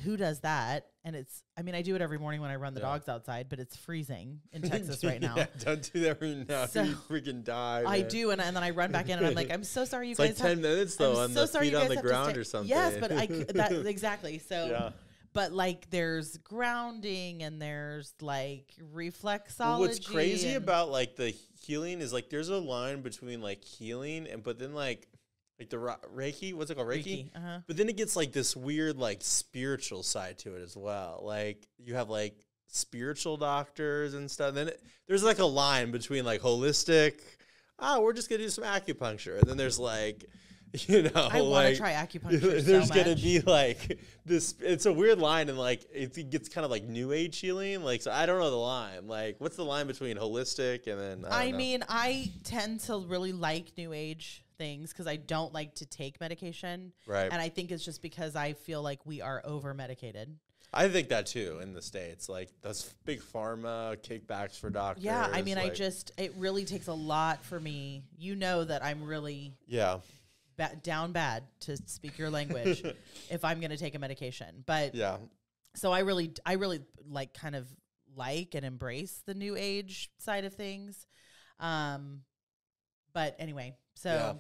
Speaker 2: who does that? And it's I mean, I do it every morning when I run the
Speaker 1: Yeah.
Speaker 2: dogs outside, but it's freezing in Texas right now.
Speaker 1: Yeah, don't do that right now.
Speaker 2: So-
Speaker 1: you freaking die.
Speaker 2: I do, and, and then I run back in, and I'm like, I'm so sorry, you
Speaker 1: It's
Speaker 2: guys.
Speaker 1: like
Speaker 2: have-
Speaker 1: ten minutes though
Speaker 2: I'm
Speaker 1: on
Speaker 2: so
Speaker 1: the
Speaker 2: sorry
Speaker 1: feet on the ground or something.
Speaker 2: Yes, but I, that exactly. So,
Speaker 1: yeah.
Speaker 2: But like, there's grounding and there's like reflexology.
Speaker 1: Well, what's crazy about like the healing is like there's a line between like healing and but then like like the ra- Reiki, what's it called, Reiki?
Speaker 2: Uh-huh.
Speaker 1: But then it gets like this weird like spiritual side to it as well. Like you have like spiritual doctors and stuff. And then it, there's like a line between like holistic. Oh, we're just gonna do some acupuncture, and then there's like, you know,
Speaker 2: I want to try acupuncture.
Speaker 1: there's
Speaker 2: so
Speaker 1: gonna be like this. It's a weird line, and like it gets kind of like new age healing. Like so, I don't know the line. Like, what's the line between holistic and then? I,
Speaker 2: I mean, I tend to really like new age things because I don't like to take medication.
Speaker 1: right?
Speaker 2: And I think it's just because I feel like we are over medicated.
Speaker 1: I think that too in the states. Like those big pharma kickbacks for doctors.
Speaker 2: Yeah, I mean, I just, it really takes a lot for me. You know that I'm really
Speaker 1: yeah,
Speaker 2: ba- down bad to speak your language if I'm going to take a medication. But
Speaker 1: yeah,
Speaker 2: so I really, I really like kind of like and embrace the new age side of things. Um, but anyway, so
Speaker 1: Yeah.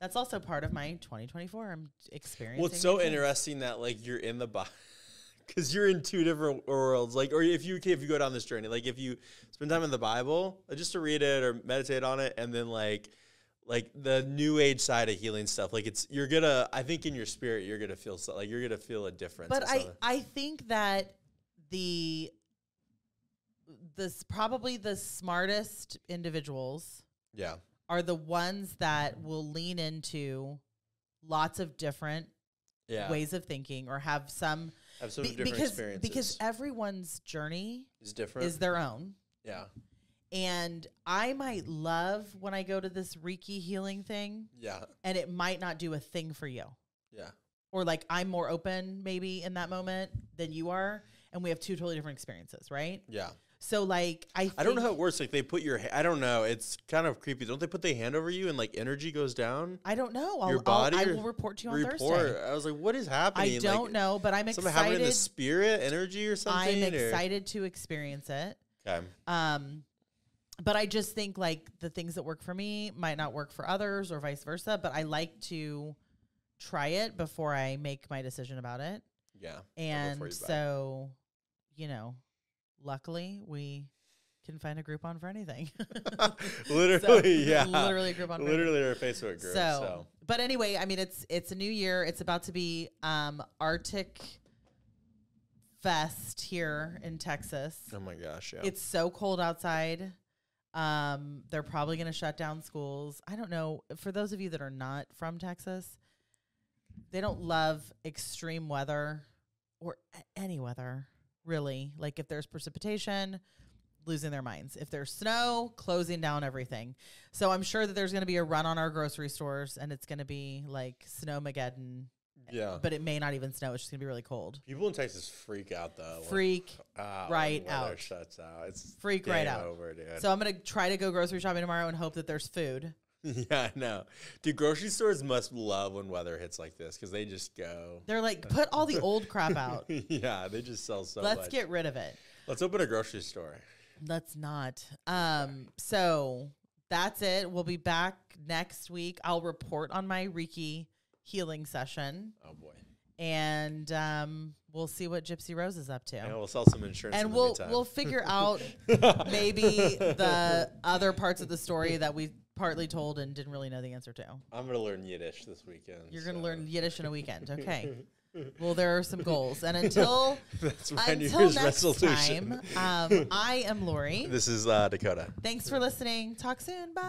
Speaker 2: that's also part of my 2024. I'm experiencing.
Speaker 1: Well, it's so
Speaker 2: things.
Speaker 1: interesting that like you're in the Bible because you're in two different worlds. Like, or if you if you go down this journey, like if you spend time in the Bible uh, just to read it or meditate on it, and then like like the new age side of healing stuff, like it's you're gonna. I think in your spirit, you're gonna feel so, like you're gonna feel a difference.
Speaker 2: But I. I think that the this probably the smartest individuals
Speaker 1: yeah,
Speaker 2: are the ones that will lean into lots of different
Speaker 1: yeah,
Speaker 2: ways of thinking or have some
Speaker 1: have some
Speaker 2: be-
Speaker 1: different
Speaker 2: because
Speaker 1: experiences.
Speaker 2: because everyone's journey
Speaker 1: is different.
Speaker 2: is their own.
Speaker 1: yeah,
Speaker 2: And I might love when I go to this Reiki healing thing
Speaker 1: yeah,
Speaker 2: and it might not do a thing for you.
Speaker 1: yeah.
Speaker 2: Or like I'm more open maybe in that moment than you are and we have two totally different experiences, right?
Speaker 1: Yeah,
Speaker 2: So like I
Speaker 1: I don't know how it works. Like they put your, ha- I don't know. It's kind of creepy. Don't they put their hand over you and like energy goes down?
Speaker 2: I don't know. I'll,
Speaker 1: your
Speaker 2: I'll-
Speaker 1: body
Speaker 2: I will report to you on
Speaker 1: report.
Speaker 2: Thursday.
Speaker 1: I was like, what is happening?
Speaker 2: I don't
Speaker 1: like,
Speaker 2: know, but I'm
Speaker 1: Something happening in the
Speaker 2: excited.
Speaker 1: spirit, energy, or something.
Speaker 2: I'm
Speaker 1: or-
Speaker 2: excited to experience it.
Speaker 1: Okay.
Speaker 2: Um, but I just think like the things that work for me might not work for others or vice versa. But I like to try it before I make my decision about it.
Speaker 1: Yeah.
Speaker 2: And
Speaker 1: you
Speaker 2: so, you know, luckily we can find a Groupon for anything.
Speaker 1: literally,
Speaker 2: So,
Speaker 1: yeah.
Speaker 2: literally a Groupon.
Speaker 1: Literally our Facebook group.
Speaker 2: So,
Speaker 1: So,
Speaker 2: but anyway, I mean, it's it's a new year. It's about to be um, Arctic Fest here in Texas.
Speaker 1: oh my gosh, yeah.
Speaker 2: It's so cold outside. Um, they're probably going to shut down schools. I don't know. For those of you that are not from Texas, they don't love extreme weather or a- any weather, really. Like if there's precipitation, losing their minds. If there's snow, closing down everything. So I'm sure that there's going to be a run on our grocery stores and it's going to be like snowmageddon,
Speaker 1: yeah.
Speaker 2: but it may not even snow. It's just going to be really cold.
Speaker 1: People in Texas freak out though. when-
Speaker 2: Freak right
Speaker 1: when weather
Speaker 2: out.
Speaker 1: Shuts out. It's
Speaker 2: Freak right out.
Speaker 1: Over, dude.
Speaker 2: So I'm going to try to go grocery shopping tomorrow and hope that there's food.
Speaker 1: yeah, I know. Dude, grocery stores must love when weather hits like this because they just go.
Speaker 2: They're like, put all the old crap out.
Speaker 1: yeah, they just sell so
Speaker 2: Let's
Speaker 1: much.
Speaker 2: get rid of it.
Speaker 1: Let's open a grocery store.
Speaker 2: Let's not. Um, so that's it. We'll be back next week. I'll report on my Reiki healing session
Speaker 1: Oh boy.
Speaker 2: and um, we'll see what Gypsy Rose is up to.
Speaker 1: And we'll sell some insurance.
Speaker 2: and
Speaker 1: in
Speaker 2: we'll we'll figure out maybe the other parts of the story that we partly told and didn't really know the answer to.
Speaker 1: I'm gonna learn Yiddish this weekend.
Speaker 2: You're going to learn Yiddish in a weekend. Okay. Well, there are some goals. And until
Speaker 1: That's
Speaker 2: until next
Speaker 1: resolution.
Speaker 2: time, um, I am Lori.
Speaker 1: This is uh, Dakota.
Speaker 2: Thanks for listening. Talk soon. Bye.
Speaker 1: Bye.